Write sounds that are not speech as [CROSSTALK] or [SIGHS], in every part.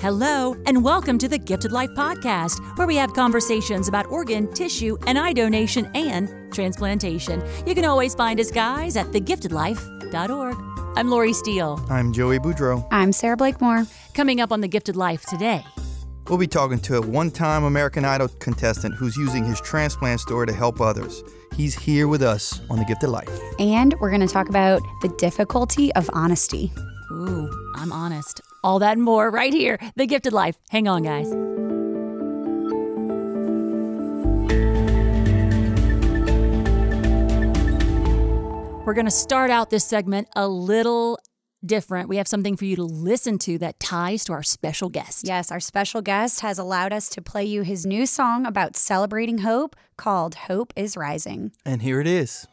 Hello, and welcome to the Gifted Life Podcast, where we have conversations about organ, tissue, and eye donation and transplantation. You can always find us, guys, at thegiftedlife.org. I'm Lori Steele. I'm Joey Boudreau. I'm Sarah Blakemore. Coming up on The Gifted Life today. We'll be talking to a one time American Idol contestant who's using his transplant story to help others. He's here with us on The Gifted Life. And we're going to talk about the difficulty of honesty. Ooh, I'm honest. All that and more right here, The Gifted Life. Hang on, guys. We're going to start out this segment a little different. We have something for you to listen to that ties to our special guest. Yes, our special guest has allowed us to play you his new song about celebrating hope called Hope is Rising. And here it is.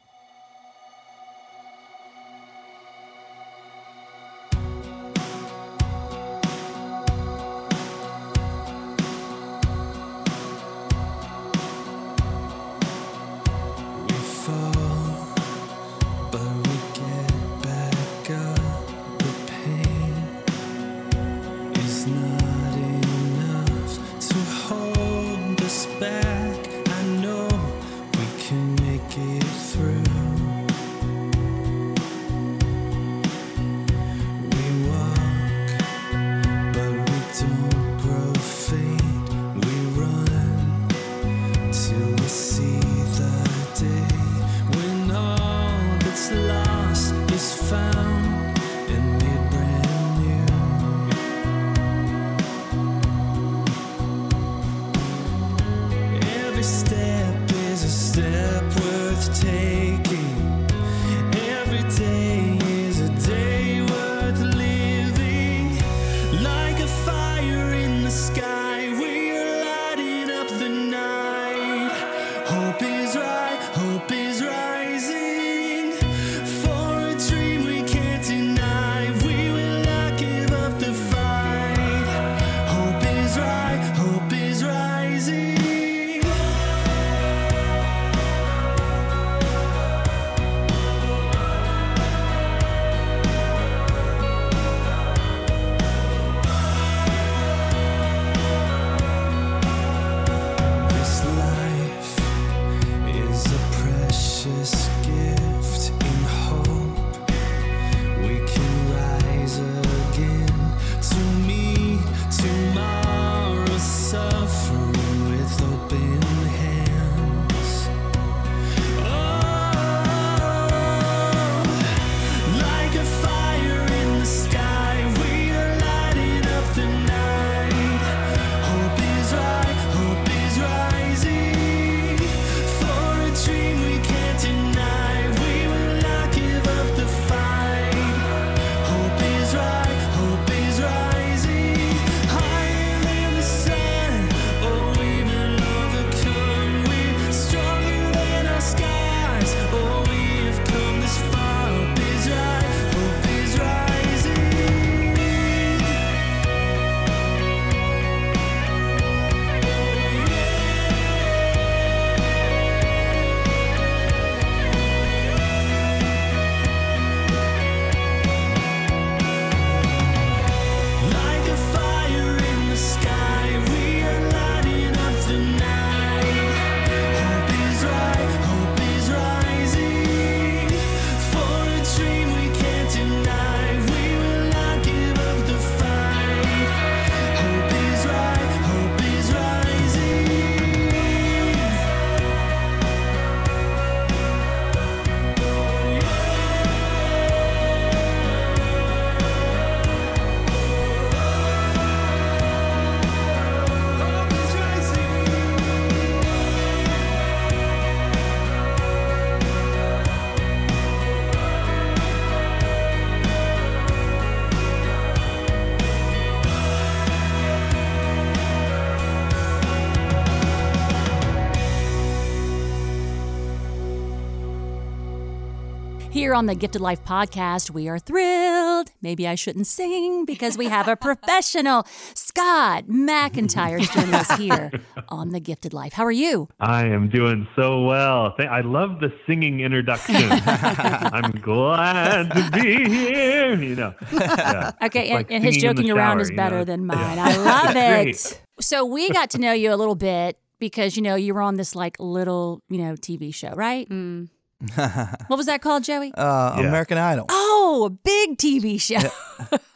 Here on the Gifted Life podcast, we are thrilled. Maybe I shouldn't sing because we have a [LAUGHS] professional. Scott MacIntyre is joining us here on the Gifted Life. How are you? I am doing so well. I love the singing introduction. [LAUGHS] I'm glad to be here. You know. Yeah. [LAUGHS] Okay, and, and his joking around shower, is better you know? than mine. Yeah. I love it. So we got to know you a little bit because you know you were on this like little you know TV show, right? Mm what was that called, Joey? Uh, yeah. American Idol. Oh, a big TV show.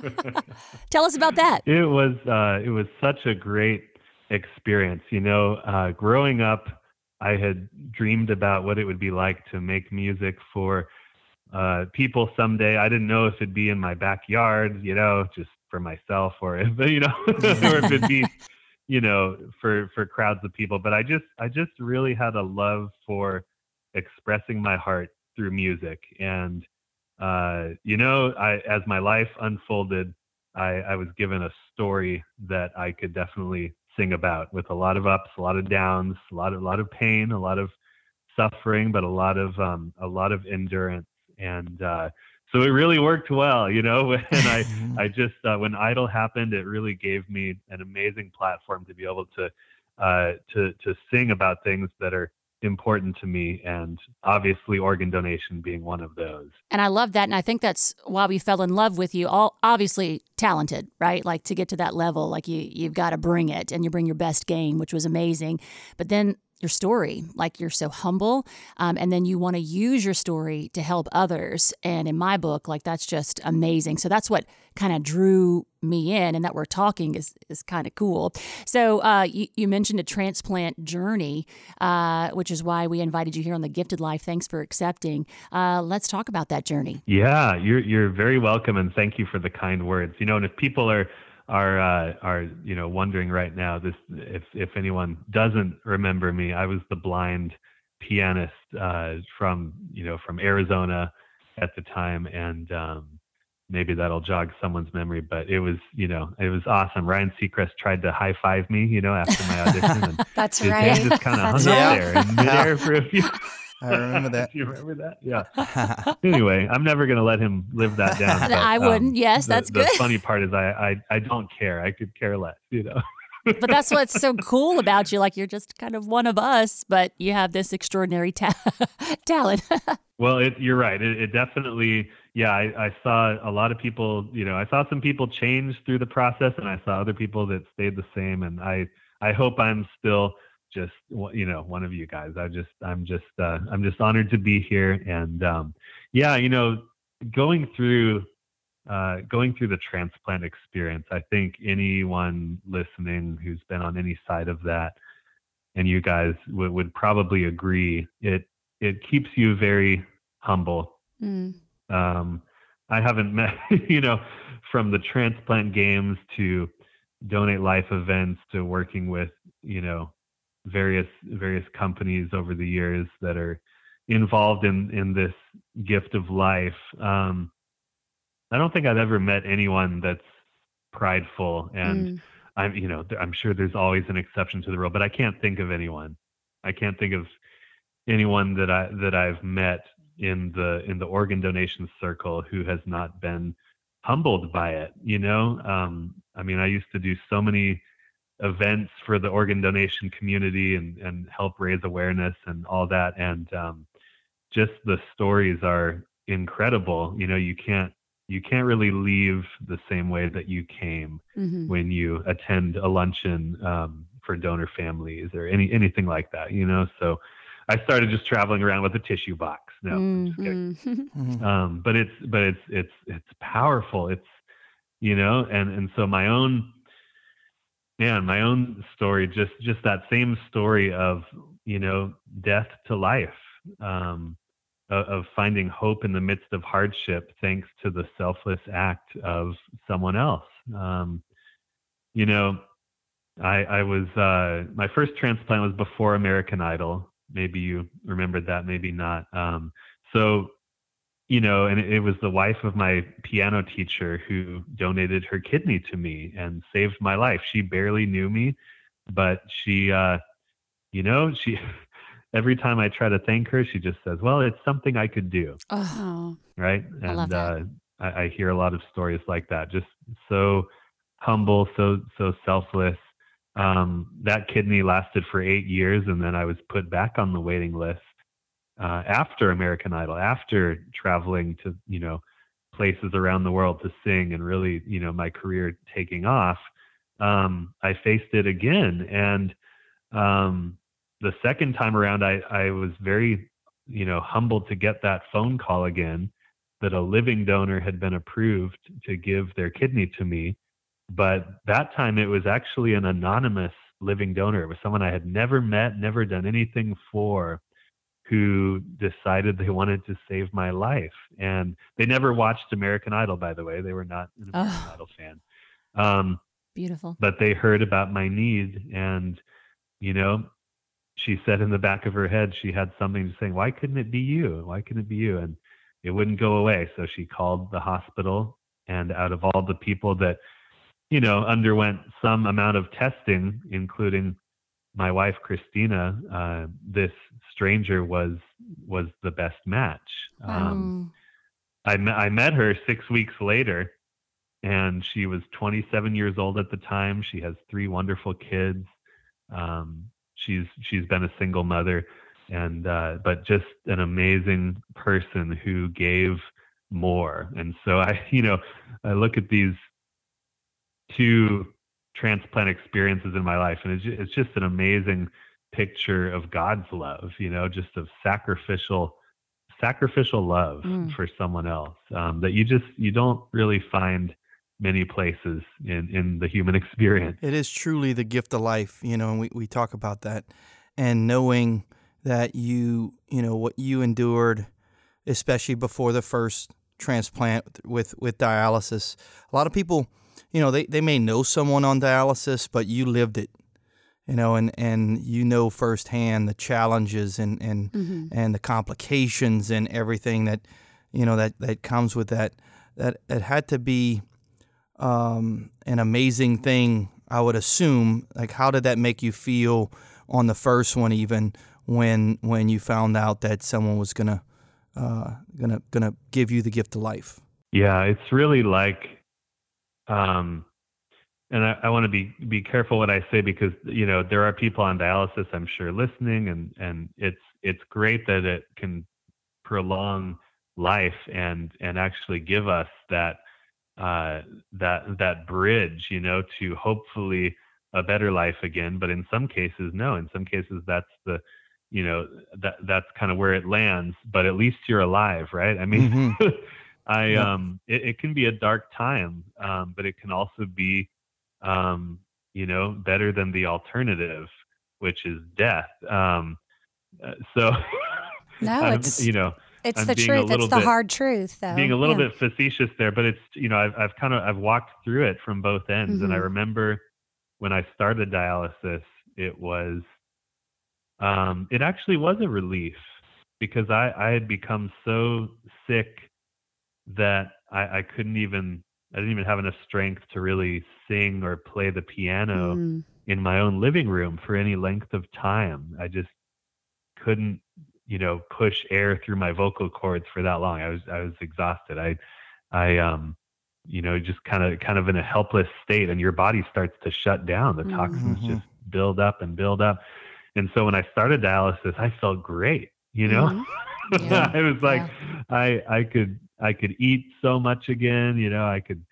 [LAUGHS] [LAUGHS] Tell us about that. It was uh, it was such a great experience. You know, uh, growing up, I had dreamed about what it would be like to make music for uh, people someday. I didn't know if it'd be in my backyard, you know, just for myself, or if [LAUGHS] you know, or if it'd be, you know, for for crowds of people. But I just I just really had a love for expressing my heart through music. And uh, you know, I as my life unfolded, I, I was given a story that I could definitely sing about with a lot of ups, a lot of downs, a lot of a lot of pain, a lot of suffering, but a lot of um, a lot of endurance. And uh, so it really worked well, you know. [LAUGHS] And I I just uh, when Idol happened, it really gave me an amazing platform to be able to uh, to to sing about things that are important to me and obviously organ donation being one of those. And i love that and i think that's why we fell in love with you all obviously talented right? Like to get to that level like you you've got to bring it and you bring your best game which was amazing. But then your story. Like you're so humble, um, and then you want to use your story to help others. And in my book, like that's just amazing. So that's what kind of drew me in, and that we're talking is is kind of cool. So uh, you, you, mentioned a transplant journey, uh, which is why we invited you here on the Gifted Life. Thanks for accepting. Uh, let's talk about that journey. Yeah, you're you're very welcome, and thank you for the kind words. You know, and if people are are uh, are you know wondering right now this if if anyone doesn't remember me I was the blind pianist uh, from you know from Arizona at the time and um, maybe that'll jog someone's memory but it was you know it was awesome. Ryan Seacrest tried to high five me you know after my audition and [LAUGHS] that's his right. hand just kind of hung right. up there in midair for a few I remember [LAUGHS] that. you remember that? Yeah. [LAUGHS] anyway, I'm never going to let him live that down. [LAUGHS] But, I wouldn't. Um, yes, the, that's good. The funny part is I, I, I don't care. I could care less, you know. but that's what's so cool about you. Like you're just kind of one of us, but you have this extraordinary ta- talent. well, it, you're right. It, it definitely, yeah, I, I, saw a lot of people, you know, I saw some people change through the process and I saw other people that stayed the same. And I, I hope I'm still just you know one of you guys i just i'm just uh, i'm just honored to be here and um, yeah you know going through uh, going through the transplant experience i think anyone listening who's been on any side of that and you guys w- would probably agree it it keeps you very humble mm. um, i haven't met [LAUGHS] you know from the transplant games to donate life events to working with you know various various companies over the years that are involved in in this gift of life. Um, I don't think I've ever met anyone that's prideful, and mm. I'm you know I'm sure there's always an exception to the rule, but I can't think of anyone. I can't think of anyone that I that I've met in the in the organ donation circle who has not been humbled by it. You know, um, I mean, I used to do so many events for the organ donation community and, and help raise awareness and all that. And um, just the stories are incredible. You know, you can't you can't really leave the same way that you came mm-hmm. when you attend a luncheon um, for donor families or any anything like that. You know, so I started just traveling around with a tissue box. No, [LAUGHS] mm-hmm. um, but it's but it's it's it's powerful. It's you know, and and so my own yeah my own story just just that same story of you know death to life um, of, of finding hope in the midst of hardship thanks to the selfless act of someone else. Um, you know i i was uh, my first transplant was before american idol. Maybe you remembered that maybe not. Um, so you know, and it was the wife of my piano teacher who donated her kidney to me and saved my life. She barely knew me, but she, uh, you know, she, [LAUGHS] every time I try to thank her, she just says, "Well, it's something I could do." Oh, right? I And love that. Uh, I, I hear a lot of stories like that. Just so humble, so so selfless. Um, that kidney lasted for eight years, and then I was put back on the waiting list uh, after American Idol, after traveling to you know places around the world to sing, and really you know my career taking off. Um, I faced it again, and um, the second time around, I I was very you know humbled to get that phone call again that a living donor had been approved to give their kidney to me. But that time it was actually an anonymous living donor. It was someone i had never met never done anything for who decided they wanted to save my life. And they never watched american idol by the way. They were not an american Oh. idol fan. Um, beautiful. but they heard about my need and you know she said in the back of her head she had something to say why couldn't it be you? Why couldn't it be you? And it wouldn't go away. So she called the hospital and out of all the people that you know underwent some amount of testing including my wife christina uh, this stranger was was the best match. Um, I, me- I met her six weeks later and she was 27 years old at the time. She has three wonderful kids. Um, she's she's been a single mother and uh, but just an amazing person who gave more. And so i [LAUGHS] you know i look at these two transplant experiences in my life and it's, ju- it's just an amazing picture of god's love you know just of sacrificial sacrificial love Mm. for someone else um, that you just you don't really find many places in in the human [LAUGHS] experience It is truly the gift of life, you know, and we, we talk about that. And knowing that you, you know, what you endured, especially before the first transplant with, with dialysis. A lot of people, you know, they, they may know someone on dialysis, but you lived it, you know, and, and you know firsthand the challenges and, and, mhm. and the complications and everything that, you know, that, that comes with that. That it had to be um, an amazing thing. I would assume. Like, how did that make you feel on the first one, even when when you found out that someone was gonna uh, gonna gonna give you the gift of life? Yeah, it's really like, um, and I, I want to be be careful what I say because you know there are people on dialysis I'm sure listening, and and it's it's great that it can prolong life and and actually give us that uh, that that bridge, you know, to hopefully a better life again. But in some cases, no. In some cases, that's the you know that that's kind of where it lands. But at least you're alive, right? I mean. [LAUGHS] I um it, it can be a dark time, um, but it can also be um, you know, better than the alternative, which is death. Um uh, so [LAUGHS] No, it's you know, it's I'm the truth. It's the bit- hard truth, though. being a little Yeah. bit facetious there, but it's you know, I've I've kind of I've walked through it from both ends and I Mhm. remember when I started dialysis, it was um it actually was a relief because I I had become so sick that I, I couldn't even I didn't even have enough strength to really sing or play the piano Mm. in my own living room for any length of time. I just couldn't, you know, push air through my vocal cords for that long. I was I was exhausted. I I um you know, just kind of kind of in a helpless state and your body starts to shut down. The toxins Mhm. just build up and build up. And so when I started dialysis, I felt great, you know? Mhm. Yeah. [LAUGHS] I was like I I could I could eat so much again, you know, I could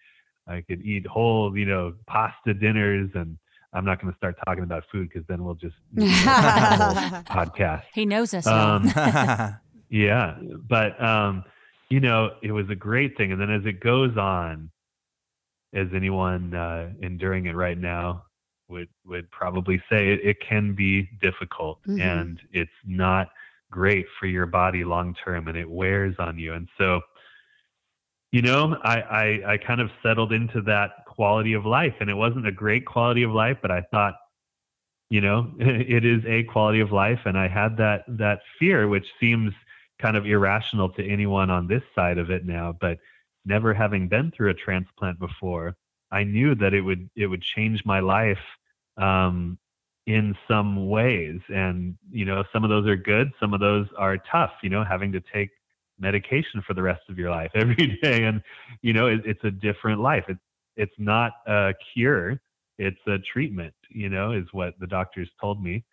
I could eat whole, you know, pasta dinners and I'm not going to start talking about food because then we'll just [LAUGHS] podcast. He knows us. Um, [LAUGHS] Yeah, but um, you know, it was a great thing. And then as it goes on, as anyone uh, enduring it right now would would probably say, it, it can be difficult Mhm. and it's not great for your body long term, and it wears on you. And so, you know, I, I I kind of settled into that quality of life, and it wasn't a great quality of life, but I thought you know [LAUGHS] it is a quality of life and i had that that fear which seems kind of irrational to anyone on this side of it now but never having been through a transplant before i knew that it would it would change my life um in some ways. And, you know, some of those are good, some of those are tough, you know, having to take medication for the rest of your life [LAUGHS] every day. And, you know, it, it's a different life. It's, it's not a cure, it's a treatment, you know, is what the doctors told me.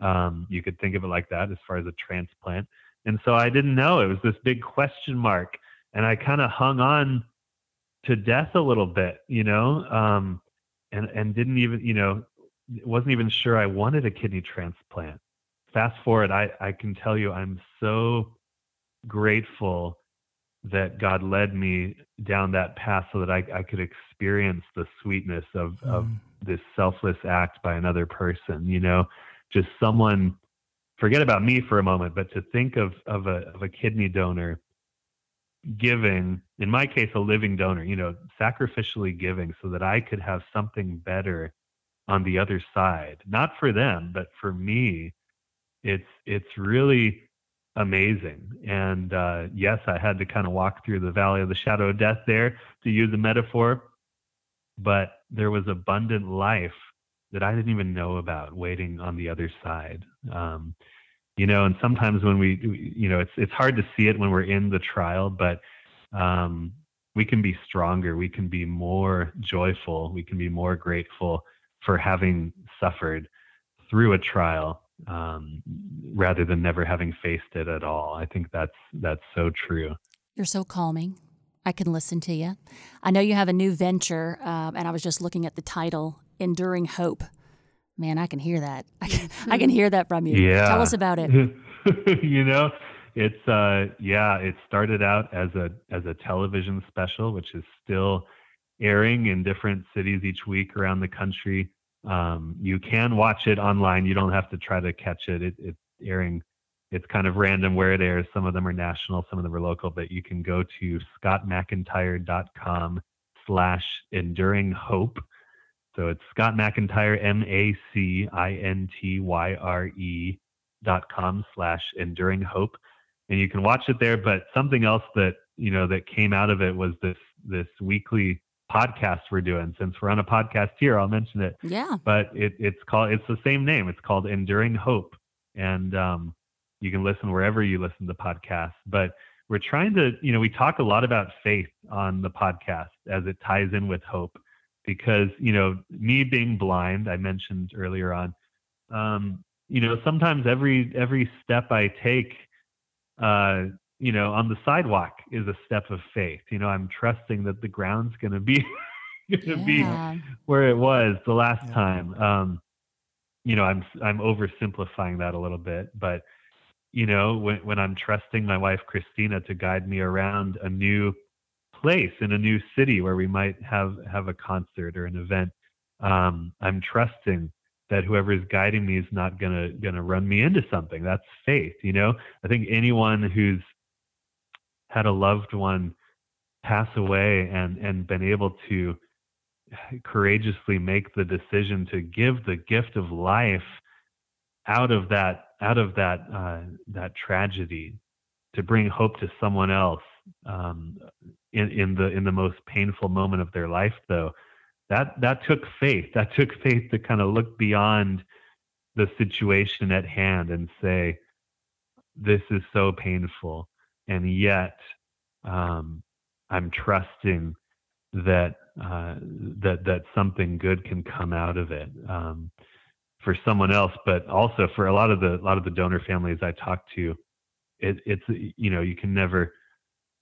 Um, you could think of it like that as far as a transplant. And so I didn't know. It was this big question mark. And I kind of hung on to death a little bit, you know, um, and, and didn't even, you know, wasn't even sure I wanted a kidney transplant. Fast forward, I, I can tell you I'm so grateful that God led me down that path so that I, I could experience the sweetness of, mm. of this selfless act by another person, you know, just someone forget about me for a moment, but to think of, of a, of a kidney donor giving, in my case, a living donor, you know, sacrificially giving so that I could have something better on the other side, not for them, but for me, it's, it's really amazing. And uh, yes, I had to kind of walk through the valley of the shadow of death there to use a metaphor, but there was abundant life that I didn't even know about waiting on the other side. Um, you know, and sometimes when we, you know, it's it's hard to see it when we're in the trial, but um, we can be stronger. We can be more joyful. We can be more grateful for having suffered through a trial um, rather than never having faced it at all. I think that's that's so true. You're so calming. I can listen to you. I know you have a new venture, um, and I was just looking at the title, "Enduring Hope." Man, I can hear that. I can, I can hear that from you. Yeah. Tell us about it. [LAUGHS] you know, it's uh, yeah, it started out as a as a television special, which is still airing in different cities each week around the country. Um, you can watch it online. You don't have to try to catch it. it. It's airing. It's kind of random where it airs. Some of them are national, some of them are local. But you can go to scottmacintyre.com slash enduring hope. So it's Scott MacIntyre, M A C I N T Y R E dot com slash enduring hope. And you can watch it there. But something else that, you know, that came out of it was this this weekly podcast we're doing. Since we're on a podcast here, I'll mention it. Yeah. But it, it's called it's the same name. It's called Enduring Hope, and um, you can listen wherever you listen to podcasts. But we're trying to, you know, we talk a lot about faith on the podcast as it ties in with hope, because you know, me being blind, I mentioned earlier on. Um, you know, sometimes every every step I take, uh, you know, on the sidewalk is a step of faith. You know, I'm trusting that the ground's going to be [LAUGHS] going to yeah. be where it was the last yeah. time. Um, you know, I'm I'm oversimplifying that a little bit, but you know, when when I'm trusting my wife Christina to guide me around a new place in a new city where we might have have a concert or an event, um, I'm trusting that whoever is guiding me is not gonna gonna run me into something. That's faith, you know. I think anyone who's had a loved one pass away and and been able to courageously make the decision to give the gift of life out of that out of that uh, that tragedy to bring hope to someone else um, in in the in the most painful moment of their life though. That that took faith. That took faith to kind of look beyond the situation at hand and say this is so painful and yet um, I'm trusting that uh, that that something good can come out of it um, for someone else, but also for a lot of the a lot of the donor families I talk to. It, it's you know you can never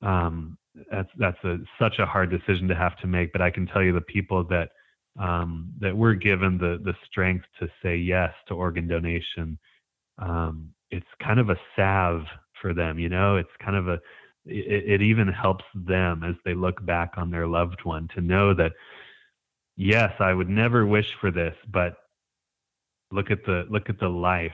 um, that's that's a such a hard decision to have to make. But I can tell you the people that um, that we're given the the strength to say yes to organ donation. Um, it's kind of a salve for them. You know, it's kind of a it, it even helps them as they look back on their loved one to know that yes, I would never wish for this, but look at the look at the life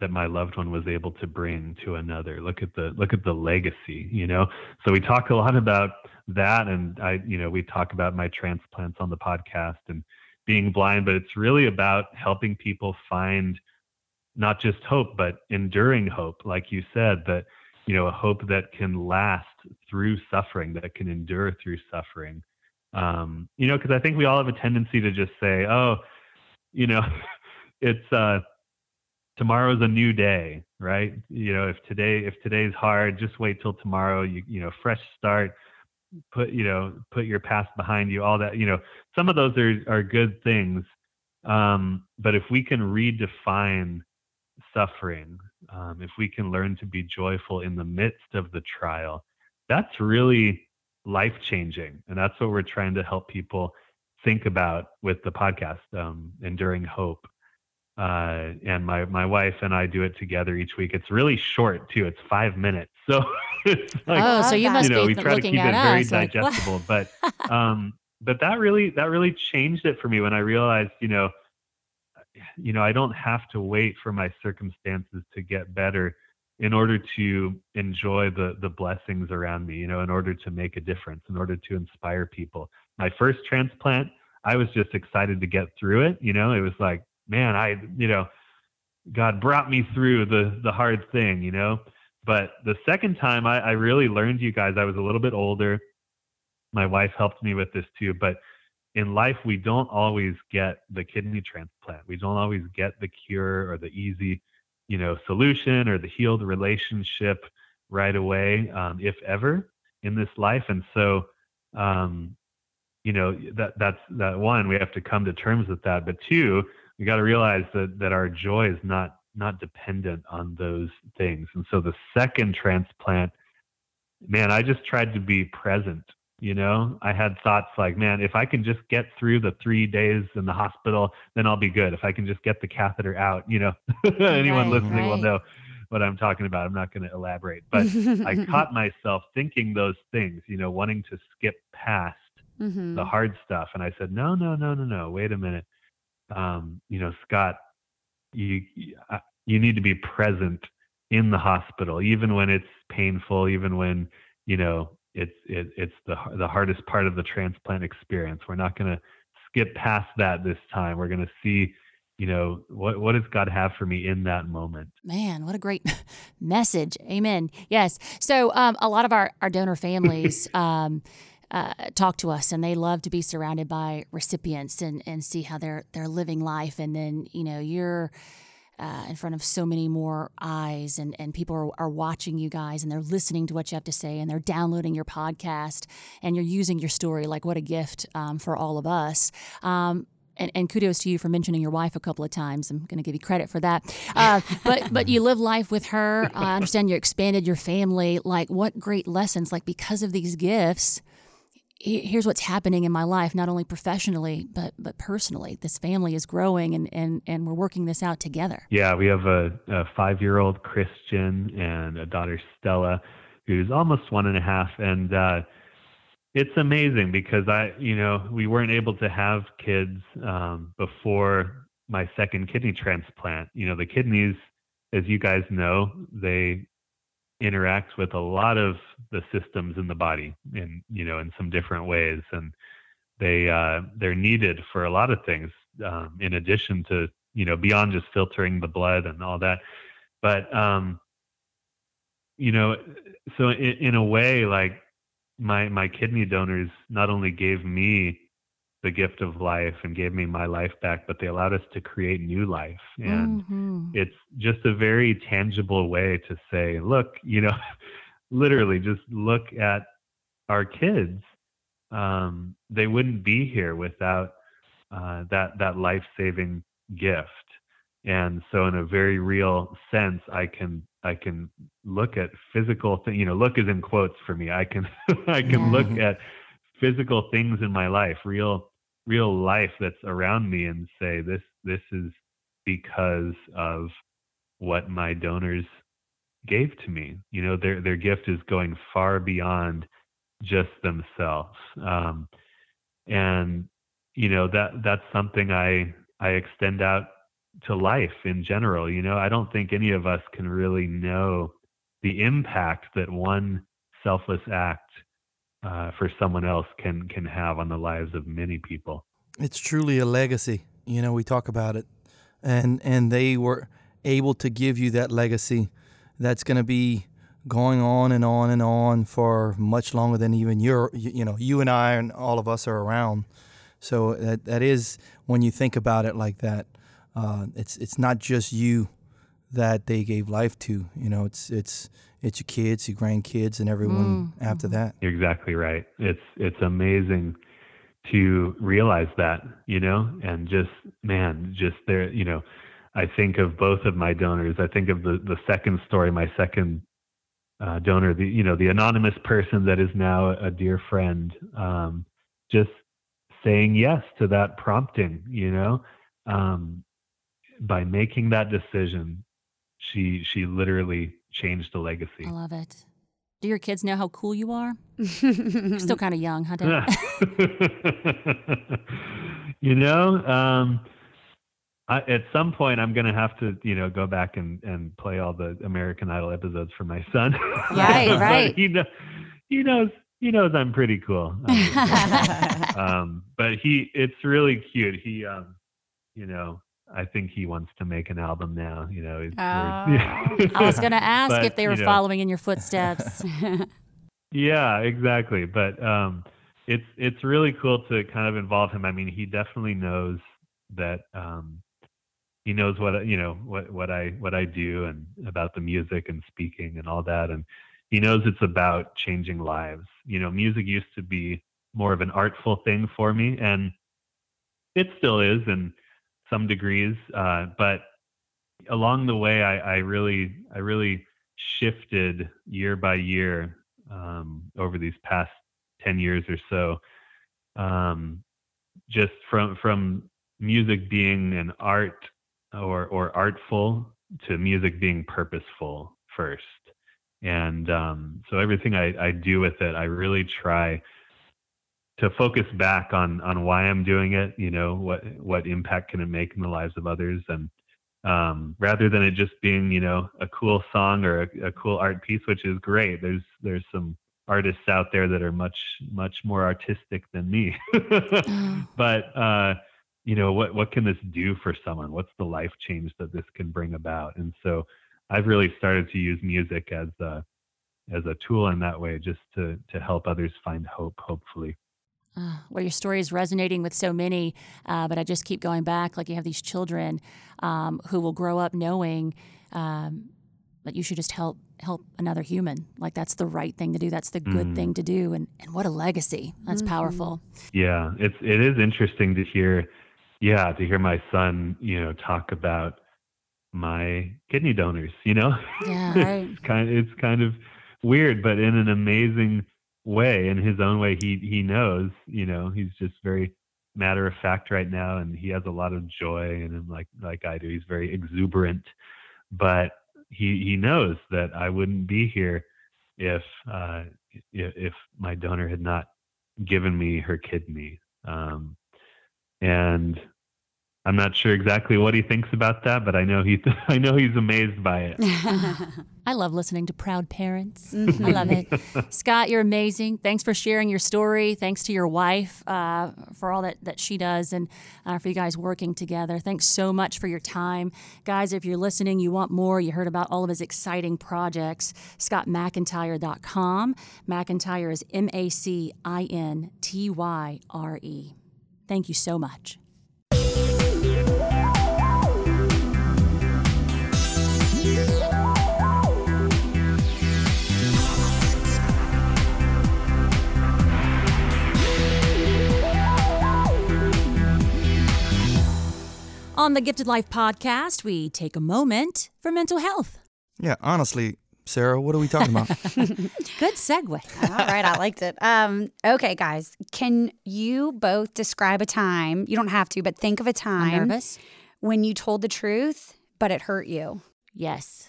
that my loved one was able to bring to another look at the look at the legacy you know so we talk a lot about that and i you know we talk about my transplants on the podcast and being blind but it's really about helping people find not just hope, but enduring hope, like you said, that you know, a hope that can last through suffering, that can endure through suffering. Um, you know, because I think we all have a tendency to just say, "Oh, you know, [LAUGHS] it's uh, tomorrow's a new day, right? You know, if today if today's hard, just wait till tomorrow. You you know, fresh start. Put you know, put your past behind you. All that you know, some of those are are good things. Um, but if we can redefine suffering, um, if we can learn to be joyful in the midst of the trial, that's really life changing, and that's what we're trying to help people think about with the podcast, um, enduring hope uh, and my my wife and I do it together each week. It's really short too. It's five minutes, [LAUGHS] so it's like oh, so you must you know be we try to keep it very us like, [LAUGHS] digestible. but um, but that really that really changed it for me when I realized you know you know I don't have to wait for my circumstances to get better in order to enjoy the the blessings around me. You know, in order to make a difference, in order to inspire people. My first transplant, I was just excited to get through it. You know, it was like man, I, you know, God brought me through the the hard thing, you know. But the second time, I, I really learned, you guys. I was a little bit older. My wife helped me with this too. But in life, we don't always get the kidney transplant. We don't always get the cure or the easy, you know, solution or the healed relationship right away, um, if ever, in this life. And so, um, you know, that that's that one. We have to come to terms with that. But two, we got to realize that that our joy is not not dependent on those things. And so the second transplant, man, I just tried to be present. You know, I had thoughts like, man, if I can just get through the three days in the hospital, then I'll be good. If I can just get the catheter out, you know, [LAUGHS] anyone Right, listening will know what I'm talking about. I'm not going to elaborate, but I [LAUGHS] caught myself thinking those things, you know, wanting to skip past Mhm. the hard stuff. And I said, no, no, no, no, no. Wait a minute. Um, you know, Scott, you you need to be present in the hospital, even when it's painful, even when you know it's it, it's the the hardest part of the transplant experience. We're not going to skip past that this time. We're going to see, you know, what what does God have for me in that moment. Man, what a great [LAUGHS] message. Amen. Yes. So, um, a lot of our, our donor families [LAUGHS] um, uh, talk to us and they love to be surrounded by recipients and, and see how they're, they're living life. And then, you know, you're uh, in front of so many more eyes and, and people are, are watching you guys and they're listening to what you have to say and they're downloading your podcast and you're using your story. Like, what a gift um, for all of us. Um, and, and kudos to you for mentioning your wife a couple of times. I'm going to give you credit for that. Uh, but [LAUGHS] but you live life with her. I understand you expanded your family. Like what great lessons! Like because of these gifts, here's what's happening in my life, not only professionally but but personally. This family is growing, and and and we're working this out together. Yeah, we have a, a five year old Christian and a daughter Stella, who's almost one and a half, and uh, it's amazing because I, you know, we weren't able to have kids um, before my second kidney transplant. You know, the kidneys, as you guys know, they interact with a lot of the systems in the body, in you know, in some different ways, and they uh, they're needed for a lot of things. Um, in addition to you know beyond just filtering the blood and all that, but um, you know, so in, in a way, like my my kidney donors not only gave me the gift of life and gave me my life back, but they allowed us to create new life. And Mhm. it's just a very tangible way to say, look, you know, [LAUGHS] literally just look at our kids. Um, they wouldn't be here without uh, that that life saving gift. And so, in a very real sense, I can I can look at physical thing. You know, look is in quotes for me. I can [LAUGHS] I can look at physical things in my life, real real life that's around me, and say this this is because of what my donors gave to me. You know, their their gift is going far beyond just themselves. Um, and you know that that's something I I extend out to life in general. You know, I don't think any of us can really know the impact that one selfless act uh, for someone else can can have on the lives of many people. It's truly a legacy. You know, we talk about it, and and they were able to give you that legacy that's going to be going on and on and on for much longer than even you're you, you know you and I and all of us are around. So that that is when you think about it like that. uh, it's it's not just you that they gave life to. You know, it's it's it's your kids, your grandkids, and everyone after that. You're exactly right. It's it's amazing to realize that, you know, and just man, just there, you know, I think of both of my donors. I think of the the second story, my second uh, donor, the you know the anonymous person that is now a dear friend, um, just saying yes to that prompting, you know, um, by making that decision, she she literally changed the legacy. I love it. Do your kids know how cool you are? [LAUGHS] You're still kind of young, huh, Dad? [LAUGHS] you know, um, I, at some point, I'm going to have to, you know, go back and, and play all the American Idol episodes for my son. [LAUGHS] Right, right. he, know, he knows. He knows I'm pretty cool. um, but he, it's really cute. He, um, you know, I think he wants to make an album now. You know, he's, we're- [LAUGHS] I was going to ask But, if they were you know, following in your footsteps. [LAUGHS] Yeah, exactly. But um, it's it's really cool to kind of involve him. I mean, he definitely knows that um, he knows what you know what what I what I do and about the music and speaking and all that, and he knows it's about changing lives. You know, music used to be more of an artful thing for me, and it still is in some degrees. Uh, but along the way, I, I really I really shifted year by year um, over these past 10 years or so um, just from from music being an art or or artful to music being purposeful first and um, so everything I, I do with it i really try to focus back on on why i'm doing it you know what what impact can it make in the lives of others? And um, rather than it just being you know a cool song or a, a cool art piece which is great there's there's some artists out there that are much much more artistic than me. [LAUGHS] But uh you know what what can this do for someone? What's the life change that this can bring about? And so i've really started to use music as a as a tool in that way just to to help others find hope hopefully Uh, well, your story is resonating with so many, uh, but I just keep going back. Like you have these children um, who will grow up knowing um, that you should just help help another human. Like that's the right thing to do. That's the good Mm. thing to do. And and what a legacy. That's powerful. Yeah, it's it is interesting to hear. Yeah, to hear my son, you know, talk about my kidney donors. You know, Yeah. [LAUGHS] Right. it's kind it's kind of weird, but in an amazing way. In his own way, he he knows. You know, he's just very matter of fact right now, and he has a lot of joy and like like I do. He's very exuberant, but he he knows that I wouldn't be here if uh, if, if my donor had not given me her kidney. Um, and I'm not sure exactly what he thinks about that, but I know he [LAUGHS] I know he's amazed by it. [LAUGHS] I love listening to proud parents. I love it. [LAUGHS] Scott, you're amazing. Thanks for sharing your story. Thanks to your wife uh, for all that, that she does and uh, for you guys working together. Thanks so much for your time. Guys, if you're listening, you want more, you heard about all of his exciting projects, scottmacintyre.com. MacIntyre is M A C I N T Y R E. Thank you so much. On the Gifted Life podcast, we take a moment for mental health. Yeah, honestly, Sarah, what are we talking about? [LAUGHS] Good segue. All right, I liked it. Um, okay, guys, can you both describe a time? You don't have to, but think of a I'm time nervous. when you told the truth, but it hurt you. Yes.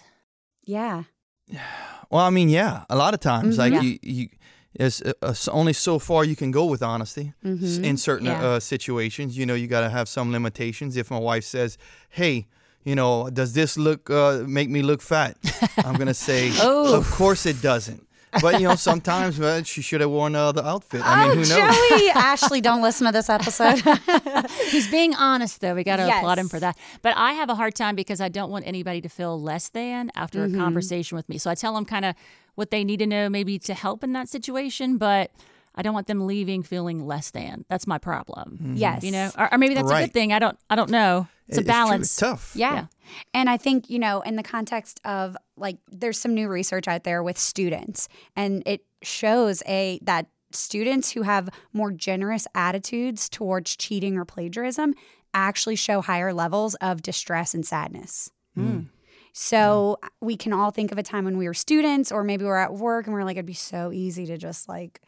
Yeah. [SIGHS] well, I mean, yeah, a lot of times, Mhm. like Yeah. you, you, there's uh, uh, only so far you can go with honesty Mhm. in certain Yeah. uh, situations. You know, you got to have some limitations. If my wife says, "Hey," you know, does this look uh, make me look fat? I'm gonna say, [LAUGHS] Oh. of course it doesn't. But you know, [LAUGHS] sometimes well, she should have worn uh, the outfit. I mean, oh, who knows? Joey, [LAUGHS] Ashley, don't listen to this episode. [LAUGHS] He's being honest, though. We got to applaud him for that. But I have a hard time because I don't want anybody to feel less than after Mm-hmm. a conversation with me. So I tell them kind of what they need to know, maybe to help in that situation. But I don't want them leaving feeling less than. That's my problem. yes. You know, or, or maybe that's a good thing. I don't. I don't know. It's a balance. It's tough. Yeah. Yeah. And I think, you know, in the context of like there's some new research out there with students and it shows a that students who have more generous attitudes towards cheating or plagiarism actually show higher levels of distress and sadness. Hmm. Hmm. So we can all think of a time when we were students or maybe we're at work and we're like it'd be so easy to just like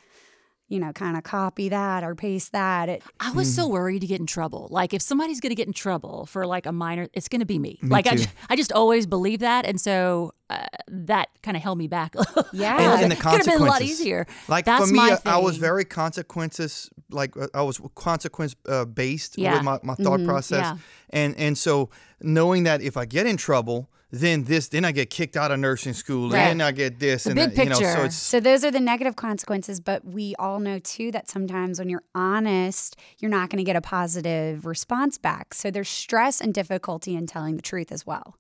you know, kind of copy that or paste that. It, I was Mm-hmm. so worried to get in trouble. Like if somebody's going to get in trouble for like a minor, it's going to be me. like I, too. I just always believe that, and so uh, that kind of held me back. Yeah. and, and the Could have been a lot easier. Like That's for me, my I- I was very consequences. Like uh, I was consequence uh, based Yeah. with my, my thought process, Yeah. and and so knowing that if I get in trouble, then this, then I get kicked out of nursing school, Right. and then I get this, The and big that, you know, so picture. it's So those are the negative consequences, but we all know too that sometimes when you're honest, you're not going to get a positive response back. So there's stress and difficulty in telling the truth as well.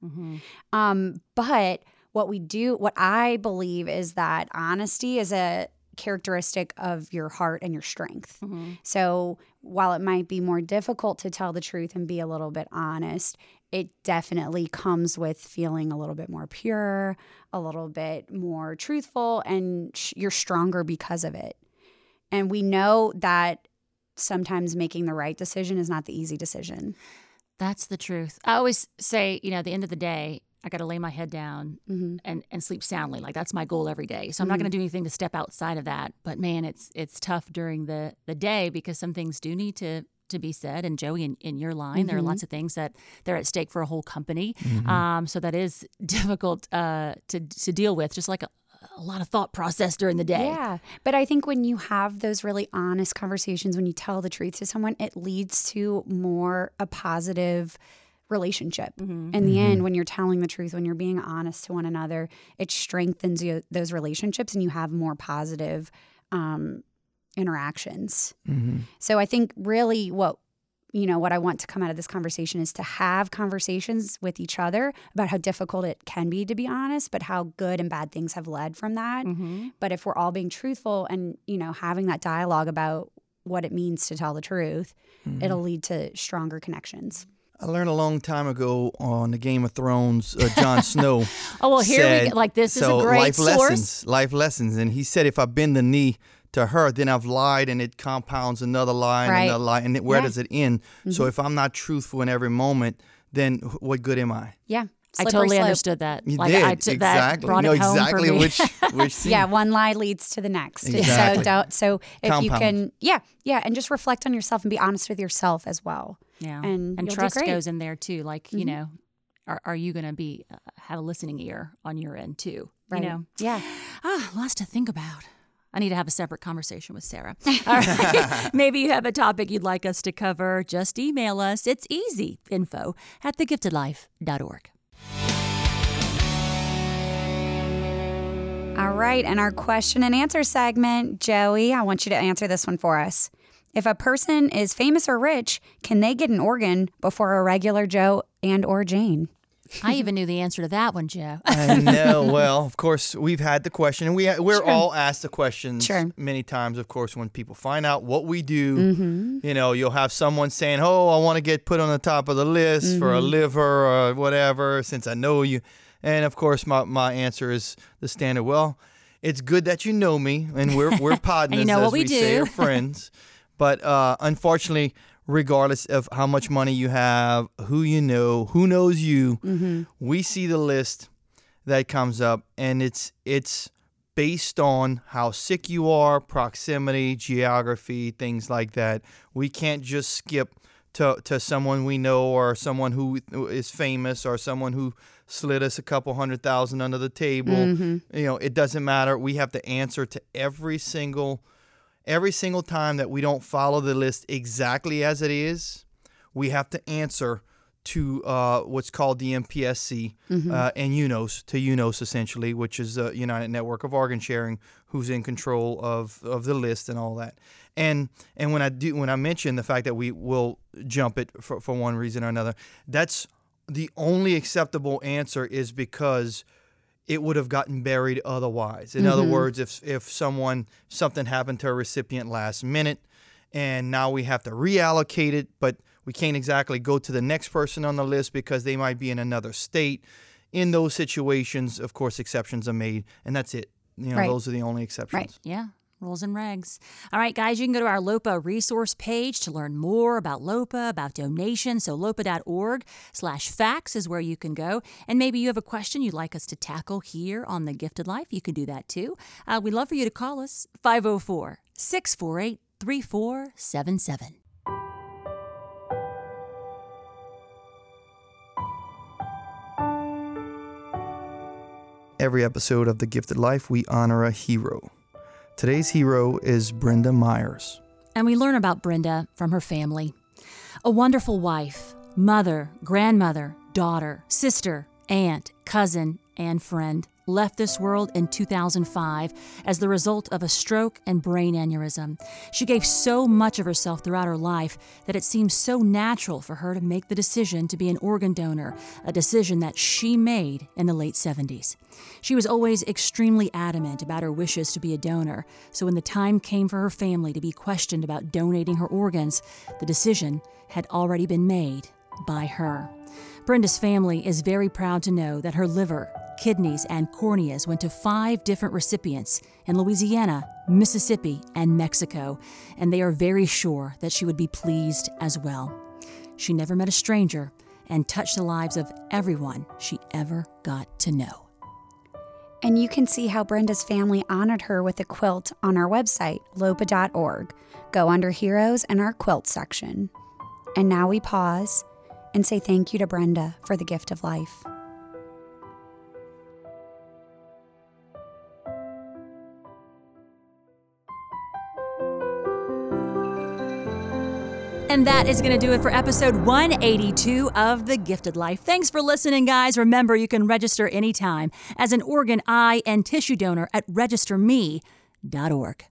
Um, but what we do, what I believe is that honesty is a characteristic of your heart and your strength. So while it might be more difficult to tell the truth and be a little bit honest, it definitely comes with feeling a little bit more pure, a little bit more truthful, and sh- you're stronger because of it. And we know that sometimes making the right decision is not the easy decision. That's the truth. I always say, you know, at the end of the day, I got to lay my head down Mm-hmm. and, and sleep soundly. Like that's my goal every day. So I'm not going to do anything to step outside of that. But man, it's it's tough during the the day because some things do need to to be said. And Joey, in, in your line, there are lots of things that they're at stake for a whole company. Um, so that is [LAUGHS] difficult uh, to to deal with. Just like a, a lot of thought process during the day. Yeah. But I think when you have those really honest conversations, when you tell the truth to someone, it leads to more a positive relationship. In the end, when you're telling the truth, when you're being honest to one another, it strengthens you, those relationships and you have more positive um, interactions. Mm-hmm. So I think really what you know what I want to come out of this conversation is to have conversations with each other about how difficult it can be to be honest, but how good and bad things have led from that. Mm-hmm. But if we're all being truthful and you know having that dialogue about what it means to tell the truth, mm-hmm. it'll lead to stronger connections. I learned a long time ago on the Game of Thrones, uh, Jon Snow. [LAUGHS] Oh well, here we go. Like this is a great life source. lessons, life lessons, and he said if I bend the knee to her, then I've lied, and it compounds another lie and Right. another lie, and it, where Yeah. Mm-hmm. does it end? So if I'm not truthful in every moment, then what good am I? Yeah. I totally slope. understood that. You like did I took that exactly. brought you know it home exactly for me. which [LAUGHS] which [LAUGHS] scene. Yeah, one lie leads to the next. Exactly. So don't so if you can yeah, yeah, and just reflect on yourself and be honest with yourself as well. Yeah, and and trust goes in there too. Like you Mhm. know, are are you going to be uh, have a listening ear on your end too? Right. You know, Yeah. ah, lots to think about. I need to have a separate conversation with Sarah. [LAUGHS] All right. [LAUGHS] Maybe you have a topic you'd like us to cover. Just email us. It's easy. Info at thegiftedlife.org. All right, and our question and answer segment, Joey, I want you to answer this one for us. If a person is famous or rich, can they get an organ before a regular Joe and or Jane? I even knew the answer to that one, Joe. I [LAUGHS] know. Well, of course, we've had the question, and we we're all asked the questions Sure. many times. Of course, when people find out what we do, Mm-hmm. you know, you'll have someone saying, "Oh, I want to get put on the top of the list for a Mm-hmm. liver or whatever," since I know you. And of course, my, my answer is the standard. Well, it's good that you know me, and we're we're [LAUGHS] partners, know as what we we say, do. or [LAUGHS] friends. But uh, unfortunately, regardless of how much money you have, who you know, who knows you, Mm-hmm. we see the list that comes up, and it's it's based on how sick you are, proximity, geography, things like that. We can't just skip to, to someone we know or someone who is famous or someone who slid us a couple hundred thousand under the table. Mm-hmm. You know, it doesn't matter. We have to answer to every single every single time that we don't follow the list exactly as it is. We have to answer to uh, what's called the MPSC uh, and UNOS to UNOS essentially, which is the United Network of Organ Sharing, who's in control of, of the list and all that. And and when I do when I mention the fact that we will jump it for, for one reason or another, that's the only acceptable answer is because it would have gotten buried otherwise. In other mm-hmm. words, if if someone something happened to a recipient last minute and now we have to reallocate it, but we can't exactly go to the next person on the list because they might be in another state. In those situations, of course, exceptions are made, and that's it. You know, Right. those are the only exceptions. Right. Yeah, rules and regs. All right, guys, you can go to our LOPA resource page to learn more about LOPA, about donations. So lopa.org slash facts is where you can go. And maybe you have a question you'd like us to tackle here on The Gifted Life. You can do that too. Uh, we'd love for you to call us 504 648 3477. Every episode of The Gifted Life, we honor a hero. Today's hero is Brenda Myers. And we learn about Brenda from her family. A wonderful wife, mother, grandmother, daughter, sister, aunt, cousin, and friend left this world in 2005 as the result of a stroke and brain aneurysm. She gave so much of herself throughout her life that it seemed so natural for her to make the decision to be an organ donor, a decision that she made in the late 70s. She was always extremely adamant about her wishes to be a donor, so when the time came for her family to be questioned about donating her organs, the decision had already been made by her. Brenda's family is very proud to know that her liver, kidneys, and corneas went to five different recipients in Louisiana, Mississippi, and Mexico, and they are very sure that she would be pleased as well. She never met a stranger and touched the lives of everyone she ever got to know. And you can see how Brenda's family honored her with a quilt on our website, lopa.org. Go under Heroes and our quilt section. And now we pause and say thank you to Brenda for the gift of life. And that is going to do it for episode 182 of The Gifted Life. Thanks for listening, guys. Remember, you can register anytime as an organ, eye, and tissue donor at registerme.org.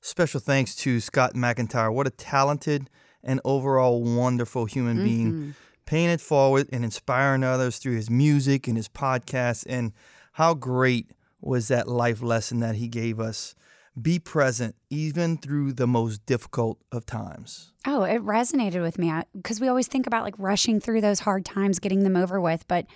Special thanks to Scott MacIntyre. What a talented and overall wonderful human being, mm-hmm. paying it forward and inspiring others through his music and his podcasts. And how great was that life lesson that he gave us? Be present even through the most difficult of times. Oh, it resonated with me because we always think about like rushing through those hard times, getting them over with, but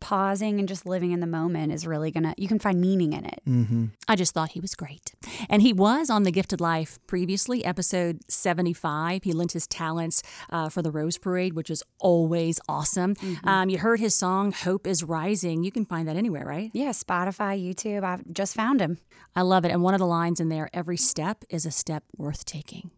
pausing and just living in the moment is really gonna, you can find meaning in it. Mm-hmm. I just thought he was great. And he was on The Gifted Life previously, episode 75. He lent his talents uh, for the Rose Parade, which is always awesome. Um, you heard his song, Hope is Rising. You can find that anywhere, right? Yeah, Spotify, YouTube, I just found him. I love it. And one of the lines in there every step is a step worth taking.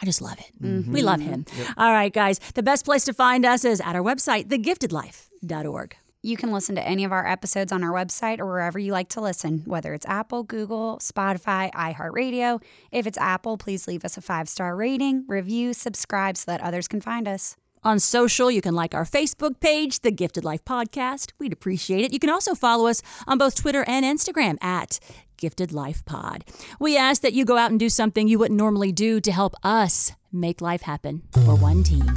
I just love it. Mm-hmm. We love him. Mm-hmm. All right, guys. The best place to find us is at our website, thegiftedlife.org. You can listen to any of our episodes on our website or wherever you like to listen, whether it's Apple, Google, Spotify, iHeartRadio. If it's Apple, please leave us a five star rating, review, subscribe so that others can find us. On social, you can like our Facebook page, The Gifted Life Podcast. We'd appreciate it. You can also follow us on both Twitter and Instagram at Gifted Life Pod. We ask that you go out and do something you wouldn't normally do to help us make life happen for one team.